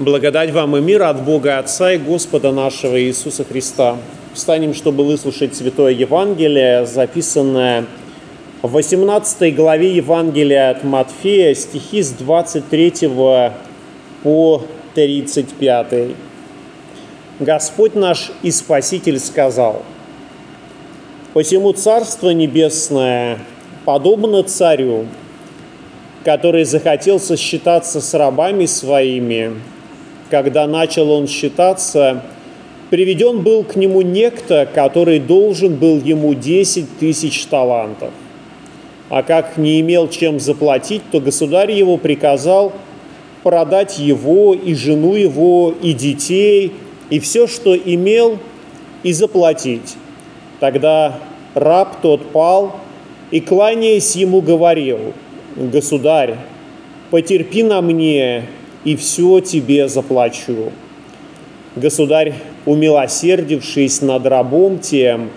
Благодать вам и мир от Бога Отца и Господа нашего Иисуса Христа. Встанем, чтобы выслушать Святое Евангелие, записанное в 18 главе Евангелия от Матфея, стихи с 23 по 35. Господь наш и Спаситель сказал, «Посему Царство Небесное подобно царю, который захотел сосчитаться с рабами своими, когда начал он считаться, приведен был к нему некто, который должен был ему 10 тысяч талантов. А как не имел чем заплатить, то государь его приказал продать его и жену его, и детей, и все, что имел, и заплатить. Тогда раб тот пал и, кланяясь ему, говорил – Государь, потерпи на мне, и все тебе заплачу. Государь, умилосердившись над рабом тем,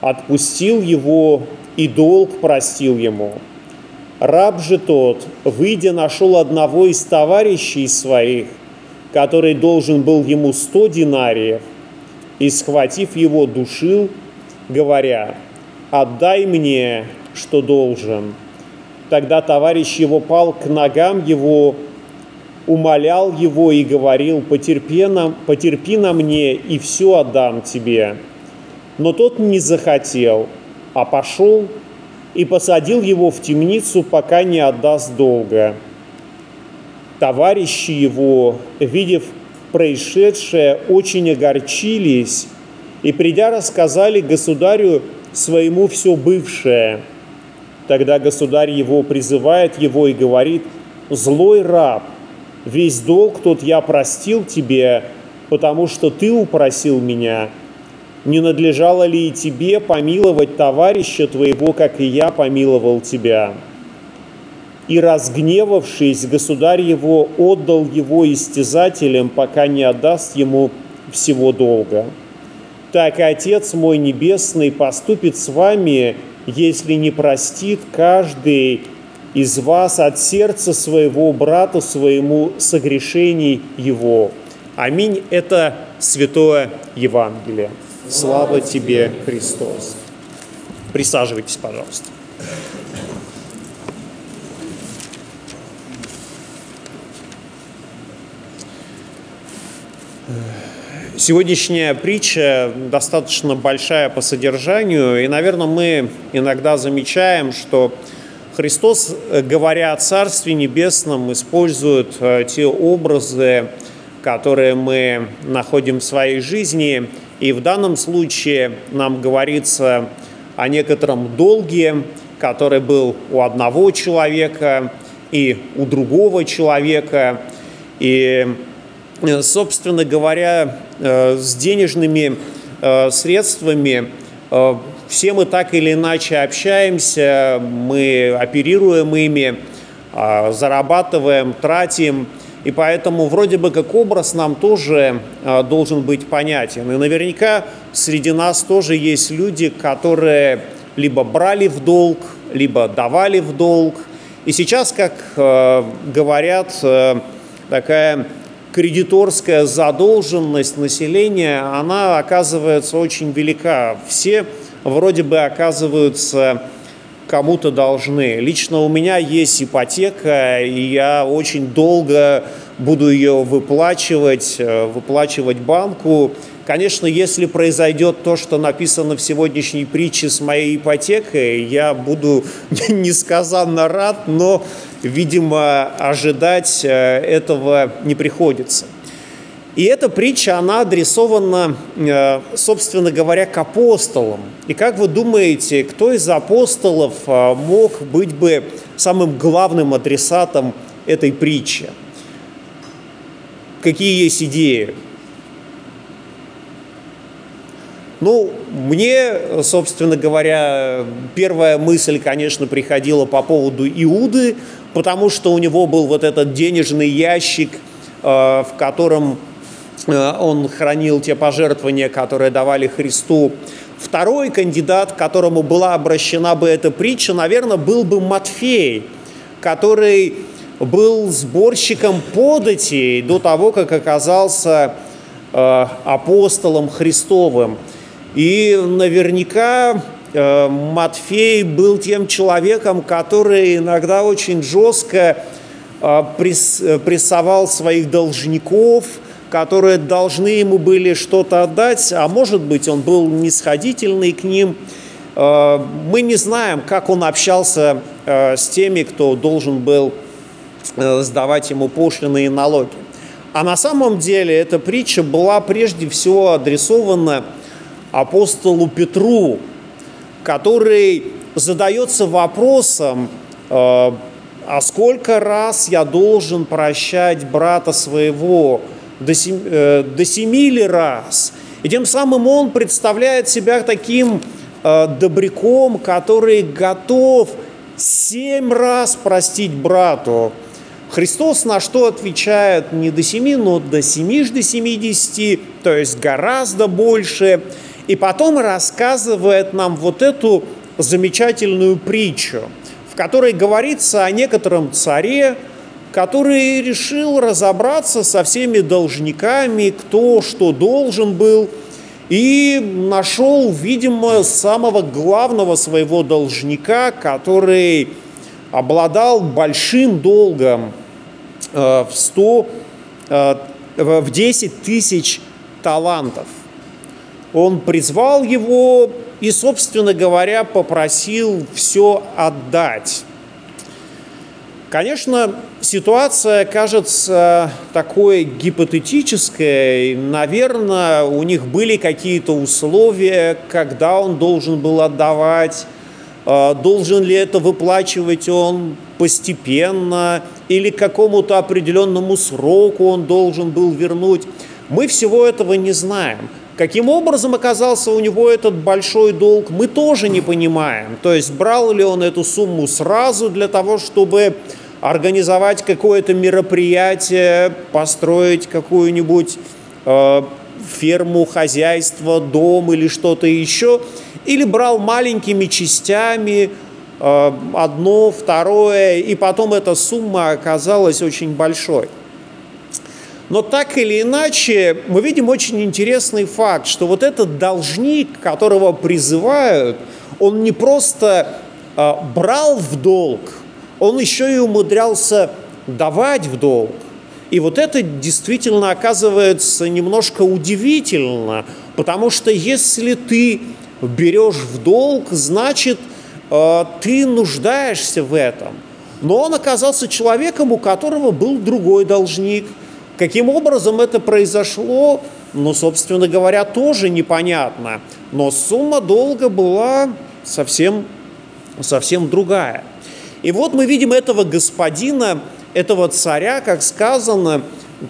отпустил его и долг простил ему. Раб же тот, выйдя, нашел одного из товарищей своих, который должен был ему сто динариев, и, схватив его, душил, говоря, «Отдай мне, что должен». Тогда товарищ его пал к ногам его, умолял его и говорил, потерпи на, потерпи на мне, и все отдам тебе. Но тот не захотел, а пошел и посадил его в темницу, пока не отдаст долга. Товарищи его, видев происшедшее, очень огорчились и, придя, рассказали государю своему все бывшее – Тогда государь его призывает его и говорит, «Злой раб, весь долг тот я простил тебе, потому что ты упросил меня. Не надлежало ли и тебе помиловать товарища твоего, как и я помиловал тебя?» И разгневавшись, государь его отдал его истязателям, пока не отдаст ему всего долга. Так и Отец мой Небесный поступит с вами, если не простит каждый из вас от сердца своего брата своему согрешений его. Аминь. Это Святое Евангелие. Слава тебе, Христос. Присаживайтесь, пожалуйста. Сегодняшняя притча достаточно большая по содержанию, и, наверное, мы иногда замечаем, что Христос, э, говоря о Царстве Небесном, использует э, те образы, которые мы находим в своей жизни, и в данном случае нам говорится о некотором долге, который был у одного человека и у другого человека, и Э, собственно говоря, с денежными средствами все мы так или иначе общаемся, мы оперируем ими, зарабатываем, тратим, и поэтому вроде бы как образ нам тоже должен быть понятен. И наверняка среди нас тоже есть люди, которые либо брали в долг, либо давали в долг. И сейчас, как говорят, такая кредиторская задолженность населения, она оказывается очень велика. Все вроде бы оказываются кому-то должны. Лично у меня есть ипотека, и я очень долго буду ее выплачивать, э, выплачивать банку. Конечно, если произойдет то, что написано в сегодняшней притче с моей ипотекой, я буду несказанно рад, но видимо, ожидать э, этого не приходится. И эта притча, она адресована, э, собственно говоря, к апостолам. И как вы думаете, кто из апостолов э, мог быть бы самым главным адресатом этой притчи? Какие есть идеи? Ну, мне, собственно говоря, первая мысль, конечно, приходила по поводу Иуды, потому что у него был вот этот денежный ящик, э, в котором он хранил те пожертвования, которые давали Христу. Второй кандидат, к которому была обращена бы эта притча, наверное, был бы Матфей, который был сборщиком податей до того, как оказался э, апостолом Христовым. И наверняка э, Матфей был тем человеком, который иногда очень жестко э, пресс, прессовал своих должников, которые должны ему были что-то отдать, а может быть, он был нисходительный к ним. Э, мы не знаем, как он общался э, с теми, кто должен был э, сдавать ему пошлины и налоги. А на самом деле эта притча была прежде всего адресована апостолу Петру, который задается вопросом, а сколько раз я должен прощать брата своего, до семи, э, до семи ли раз. И тем самым он представляет себя таким э, добряком, который готов семь раз простить брату. Христос на что отвечает не до семи, но до семи до семидесяти, то есть гораздо больше. И потом рассказывает нам вот эту замечательную притчу, в которой говорится о некотором царе, который решил разобраться со всеми должниками, кто что должен был, и нашел, видимо, самого главного своего должника, который обладал большим долгом э, в 100, э, в 10 тысяч талантов. Он призвал его и, собственно говоря, попросил все отдать. Конечно, ситуация кажется такой гипотетической. Наверное, у них были какие-то условия, когда он должен был отдавать, а, должен ли это выплачивать он постепенно или к какому-то определенному сроку он должен был вернуть. Мы всего этого не знаем. Каким образом оказался у него этот большой долг, мы тоже не понимаем. То есть брал ли он эту сумму сразу для того, чтобы организовать какое-то мероприятие, построить какую-нибудь э, ферму, хозяйство, дом или что-то еще, или брал маленькими частями э, одно, второе, и потом эта сумма оказалась очень большой. Но так или иначе, мы видим очень интересный факт, что вот этот должник, которого призывают, он не просто э, брал в долг, он еще и умудрялся давать в долг. И вот это действительно оказывается немножко удивительно, потому что если ты берешь в долг, значит, э, ты нуждаешься в этом. Но он оказался человеком, у которого был другой должник. Каким образом это произошло, ну, собственно говоря, тоже непонятно. Но сумма долга была совсем, совсем другая. И вот мы видим этого господина, этого царя, как сказано,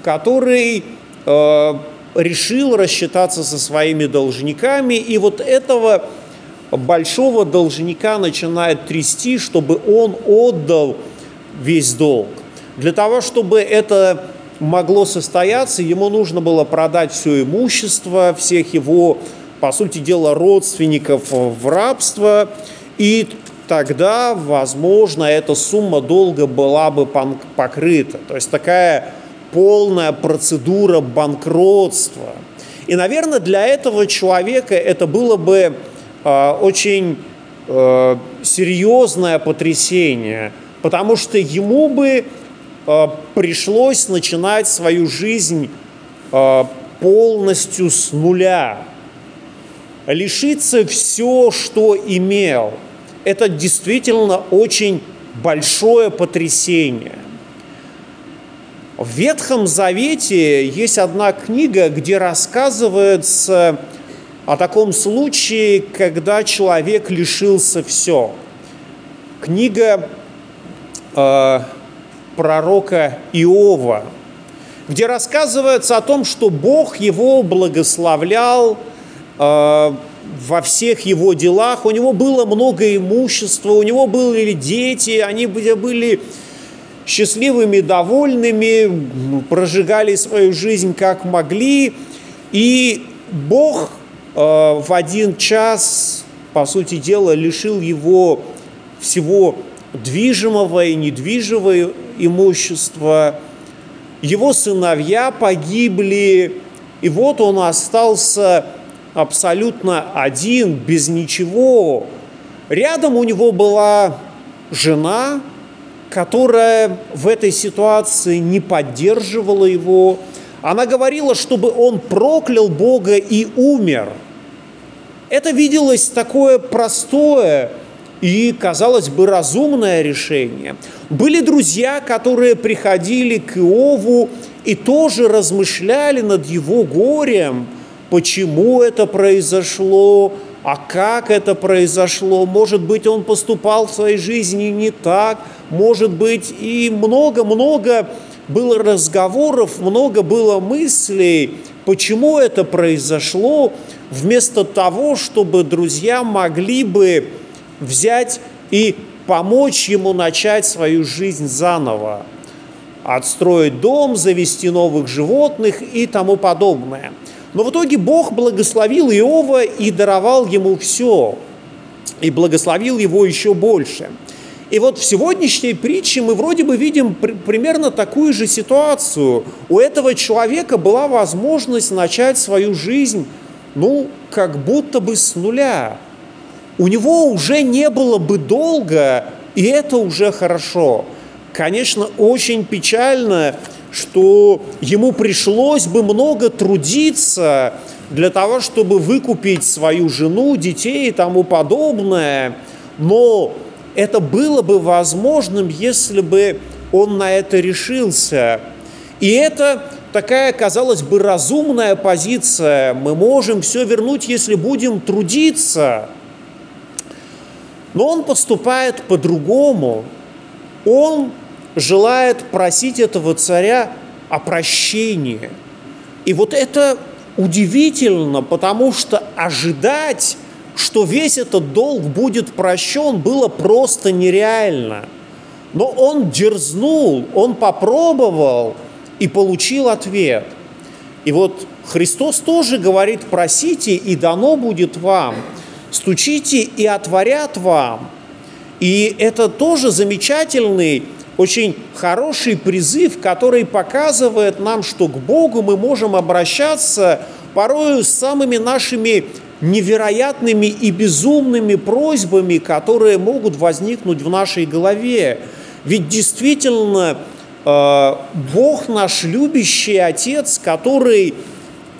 который э, решил рассчитаться со своими должниками, и вот этого большого должника начинает трясти, чтобы он отдал весь долг. Для того, чтобы это могло состояться, ему нужно было продать все имущество, всех его, по сути дела, родственников в рабство, и тогда, возможно, эта сумма долга была бы покрыта. То есть такая полная процедура банкротства. И, наверное, для этого человека это было бы э, очень э, серьезное потрясение, потому что ему бы э, пришлось начинать свою жизнь э, полностью с нуля, лишиться все, что имел – это действительно очень большое потрясение. В Ветхом Завете есть одна книга, где рассказывается о таком случае, когда человек лишился все. Книга э, пророка Иова, где рассказывается о том, что Бог его благословлял э, во всех его делах, у него было много имущества, у него были дети, они были счастливыми, довольными, прожигали свою жизнь как могли. И Бог э, в один час, по сути дела, лишил его всего движимого и недвижимого, имущество, его сыновья погибли, и вот он остался абсолютно один, без ничего. Рядом у него была жена, которая в этой ситуации не поддерживала его. Она говорила, чтобы он проклял Бога и умер. Это виделось такое простое и, казалось бы, разумное решение. Были друзья, которые приходили к Иову и тоже размышляли над его горем, почему это произошло, а как это произошло? Может быть, он поступал в своей жизни не так, может быть, и много-много было разговоров, много было мыслей, почему это произошло, вместо того, чтобы друзья могли бы взять и помочь ему начать свою жизнь заново, отстроить дом, завести новых животных и тому подобное – но в итоге Бог благословил Иова и даровал ему все, и благословил его еще больше. И вот в сегодняшней притче мы вроде бы видим примерно такую же ситуацию. У этого человека была возможность начать свою жизнь, ну, как будто бы с нуля. У него уже не было бы долго, и это уже хорошо. Конечно, очень печально, что ему пришлось бы много трудиться для того, чтобы выкупить свою жену, детей и тому подобное, но это было бы возможным, если бы он на это решился. И это такая, казалось бы, разумная позиция. Мы можем все вернуть, если будем трудиться. Но он поступает по-другому. Он желает просить этого царя о прощении. И вот это удивительно, потому что ожидать, что весь этот долг будет прощен, было просто нереально. Но он дерзнул, он попробовал и получил ответ. И вот Христос тоже говорит, просите, и дано будет вам. Стучите, и отворят вам. И это тоже замечательный очень хороший призыв, который показывает нам, что к Богу мы можем обращаться порою с самыми нашими невероятными и безумными просьбами, которые могут возникнуть в нашей голове. Ведь действительно э, Бог наш любящий Отец, который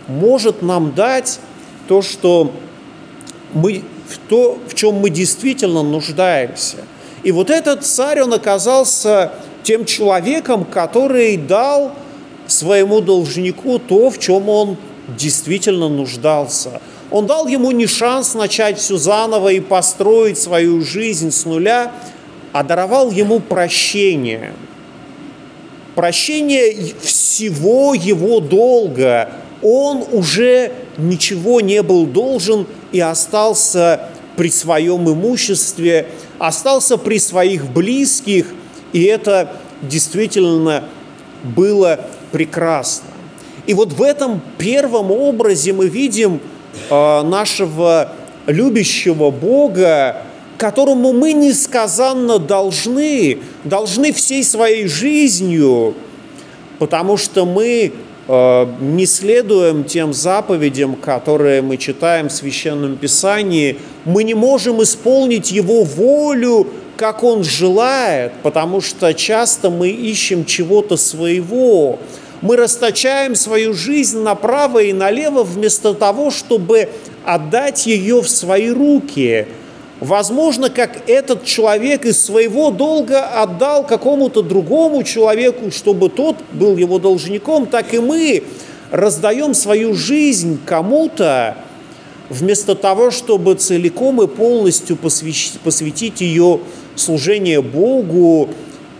может нам дать то, что мы, то, в чем мы действительно нуждаемся – и вот этот царь, он оказался тем человеком, который дал своему должнику то, в чем он действительно нуждался. Он дал ему не шанс начать все заново и построить свою жизнь с нуля, а даровал ему прощение. Прощение всего его долга. Он уже ничего не был должен и остался при своем имуществе, остался при своих близких, и это действительно было прекрасно. И вот в этом первом образе мы видим э, нашего любящего Бога, которому мы несказанно должны, должны всей своей жизнью, потому что мы не следуем тем заповедям, которые мы читаем в Священном Писании, мы не можем исполнить Его волю, как Он желает, потому что часто мы ищем чего-то своего. Мы расточаем свою жизнь направо и налево вместо того, чтобы отдать ее в свои руки – Возможно, как этот человек из своего долга отдал какому-то другому человеку, чтобы тот был его должником, так и мы раздаем свою жизнь кому-то, вместо того, чтобы целиком и полностью посвятить, посвятить ее служение Богу,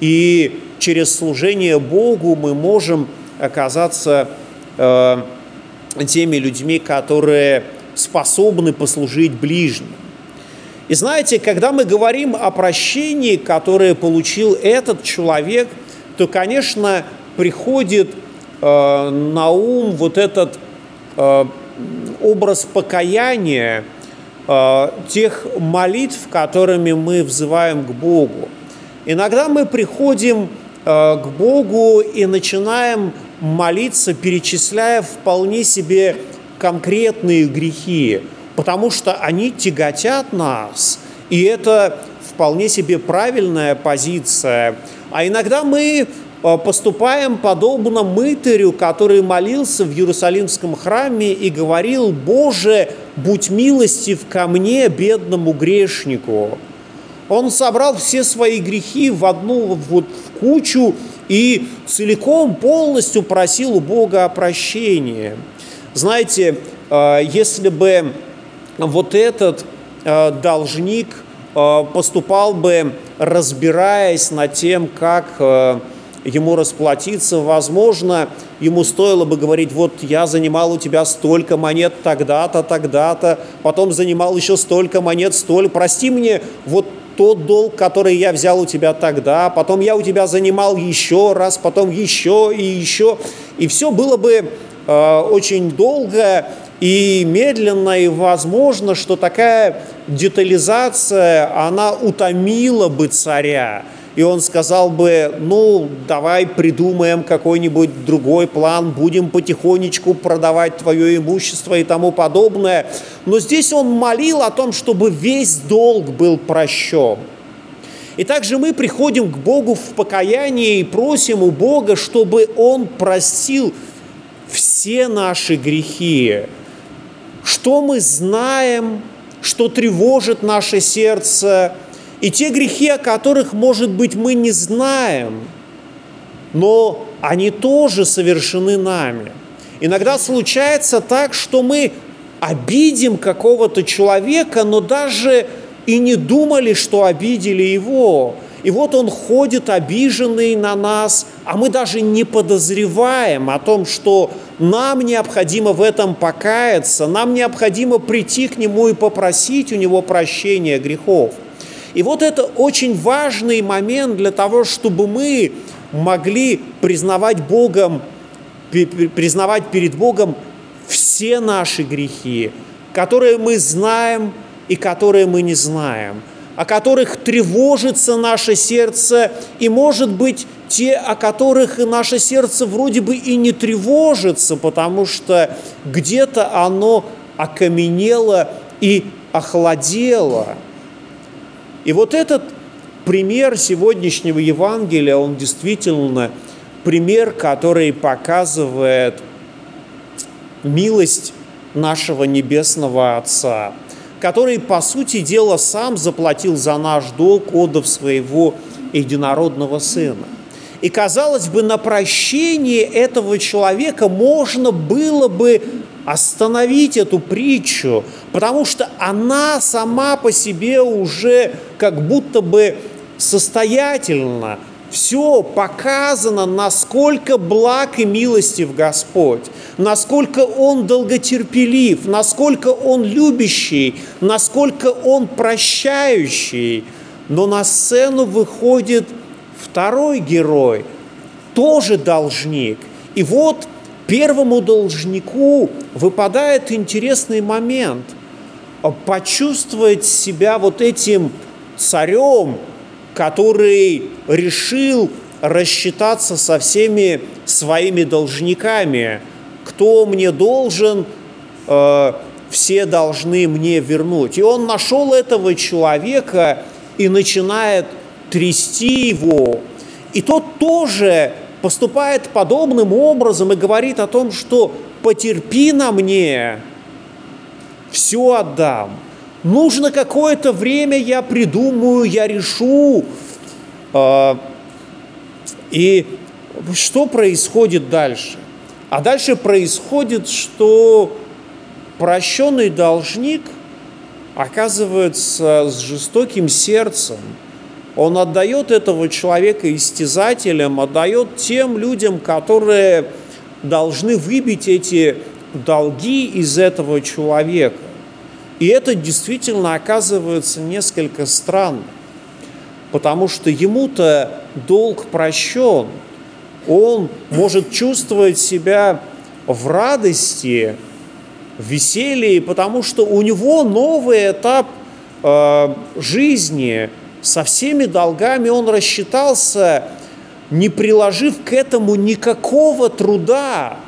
и через служение Богу мы можем оказаться э, теми людьми, которые способны послужить ближним. И знаете, когда мы говорим о прощении, которое получил этот человек, то, конечно, приходит э, на ум вот этот э, образ покаяния, э, тех молитв, которыми мы взываем к Богу. Иногда мы приходим к Богу и начинаем молиться, перечисляя вполне себе конкретные грехи, потому что они тяготят нас, и это вполне себе правильная позиция. А иногда мы поступаем подобно мытарю, который молился в Иерусалимском храме и говорил, «Боже, будь милостив ко мне, бедному грешнику». Он собрал все свои грехи в одну вот в кучу и целиком, полностью просил у Бога о прощении. Знаете, э, если бы вот этот э, должник э, поступал бы, разбираясь над тем, как ему расплатиться, возможно, ему стоило бы говорить, вот я занимал у тебя столько монет тогда-то, тогда-то, потом занимал еще столько монет, столь, прости мне вот тот долг, который я взял у тебя тогда, потом я у тебя занимал еще раз, потом еще и еще, и все было бы э, очень долго и медленно, и возможно, что такая детализация, она утомила бы царя, и он сказал бы, ну, давай придумаем какой-нибудь другой план, будем потихонечку продавать твое имущество и тому подобное. Но здесь он молил о том, чтобы весь долг был прощен. И также мы приходим к Богу в покаянии и просим у Бога, чтобы Он простил все наши грехи. Что мы знаем, что тревожит наше сердце – и те грехи, о которых, может быть, мы не знаем, но они тоже совершены нами. Иногда случается так, что мы обидим какого-то человека, но даже и не думали, что обидели его. И вот он ходит обиженный на нас, а мы даже не подозреваем о том, что нам необходимо в этом покаяться, нам необходимо прийти к нему и попросить у него прощения грехов. И вот это очень важный момент для того, чтобы мы могли признавать Богом, признавать перед Богом все наши грехи, которые мы знаем и которые мы не знаем, о которых тревожится наше сердце, и, может быть, те, о которых наше сердце вроде бы и не тревожится, потому что где-то оно окаменело и охладело – и вот этот пример сегодняшнего Евангелия, он действительно пример, который показывает милость нашего Небесного Отца, который, по сути дела, сам заплатил за наш долг, отдав своего единородного Сына. И, казалось бы, на прощение этого человека можно было бы остановить эту притчу, потому что она сама по себе уже как будто бы состоятельна. Все показано, насколько благ и милостив Господь, насколько Он долготерпелив, насколько Он любящий, насколько Он прощающий. Но на сцену выходит второй герой, тоже должник. И вот первому должнику выпадает интересный момент – почувствовать себя вот этим царем, который решил рассчитаться со всеми своими должниками. Кто мне должен, э, все должны мне вернуть. И он нашел этого человека и начинает трясти его. И тот тоже поступает подобным образом и говорит о том, что потерпи на мне, все отдам. Нужно какое-то время, я придумаю, я решу. А, и что происходит дальше? А дальше происходит, что прощенный должник оказывается с жестоким сердцем – он отдает этого человека истязателям, отдает тем людям, которые должны выбить эти долги из этого человека. И это действительно оказывается несколько странно, потому что ему-то долг прощен, он может чувствовать себя в радости, в веселье, потому что у него новый этап э, жизни – со всеми долгами он рассчитался, не приложив к этому никакого труда.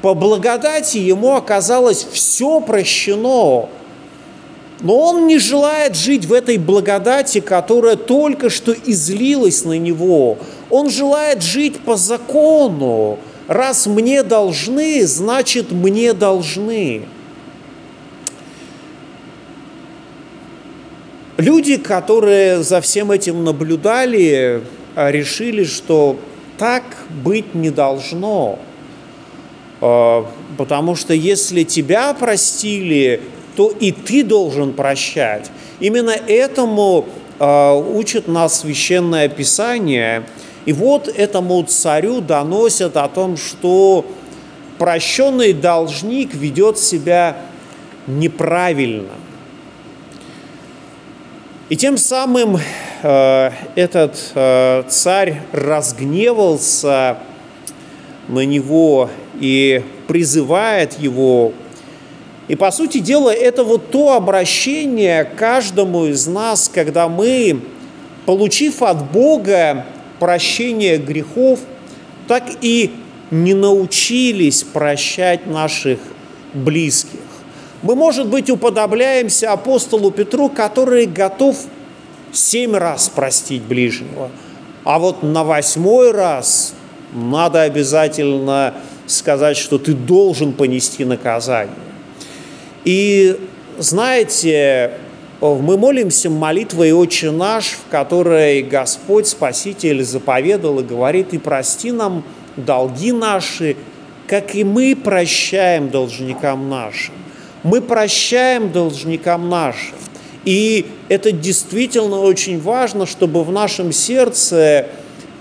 По благодати ему оказалось все прощено. Но он не желает жить в этой благодати, которая только что излилась на него. Он желает жить по закону. Раз мне должны, значит мне должны. Люди, которые за всем этим наблюдали, а, решили, что так быть не должно. А, потому что если тебя простили, то и ты должен прощать. Именно этому а, учит нас священное писание. И вот этому царю доносят о том, что прощенный должник ведет себя неправильно – и тем самым э, этот э, царь разгневался на него и призывает его. И по сути дела это вот то обращение каждому из нас, когда мы, получив от Бога прощение грехов, так и не научились прощать наших близких. Мы, может быть, уподобляемся апостолу Петру, который готов семь раз простить ближнего. А вот на восьмой раз надо обязательно сказать, что ты должен понести наказание. И знаете, мы молимся молитвой «Отче наш», в которой Господь, Спаситель, заповедал и говорит, «И прости нам долги наши, как и мы прощаем должникам нашим» мы прощаем должникам нашим. И это действительно очень важно, чтобы в нашем сердце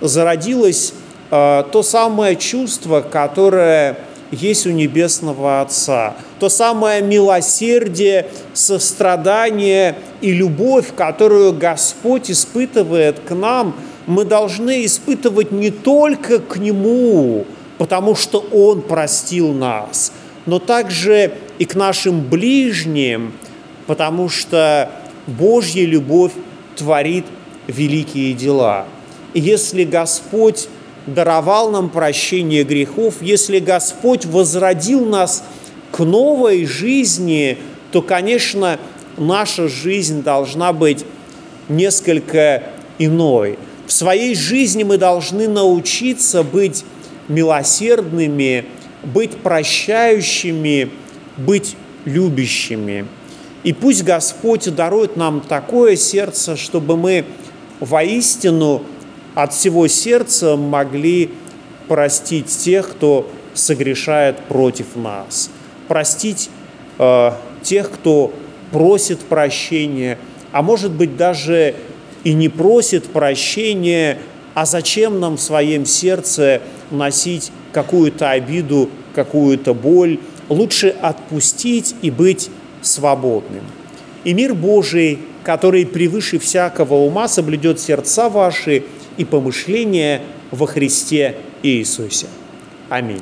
зародилось э, то самое чувство, которое есть у Небесного Отца, то самое милосердие, сострадание и любовь, которую Господь испытывает к нам, мы должны испытывать не только к Нему, потому что Он простил нас, но также и к нашим ближним, потому что Божья любовь творит великие дела. И если Господь даровал нам прощение грехов, если Господь возродил нас к новой жизни, то, конечно, наша жизнь должна быть несколько иной. В своей жизни мы должны научиться быть милосердными, быть прощающими, быть любящими. И пусть Господь дарует нам такое сердце, чтобы мы воистину от всего сердца могли простить тех, кто согрешает против нас, простить э, тех, кто просит прощения, а может быть даже и не просит прощения, а зачем нам в своем сердце носить какую-то обиду, какую-то боль, лучше отпустить и быть свободным. И мир Божий, который превыше всякого ума соблюдет сердца ваши и помышления во Христе Иисусе. Аминь.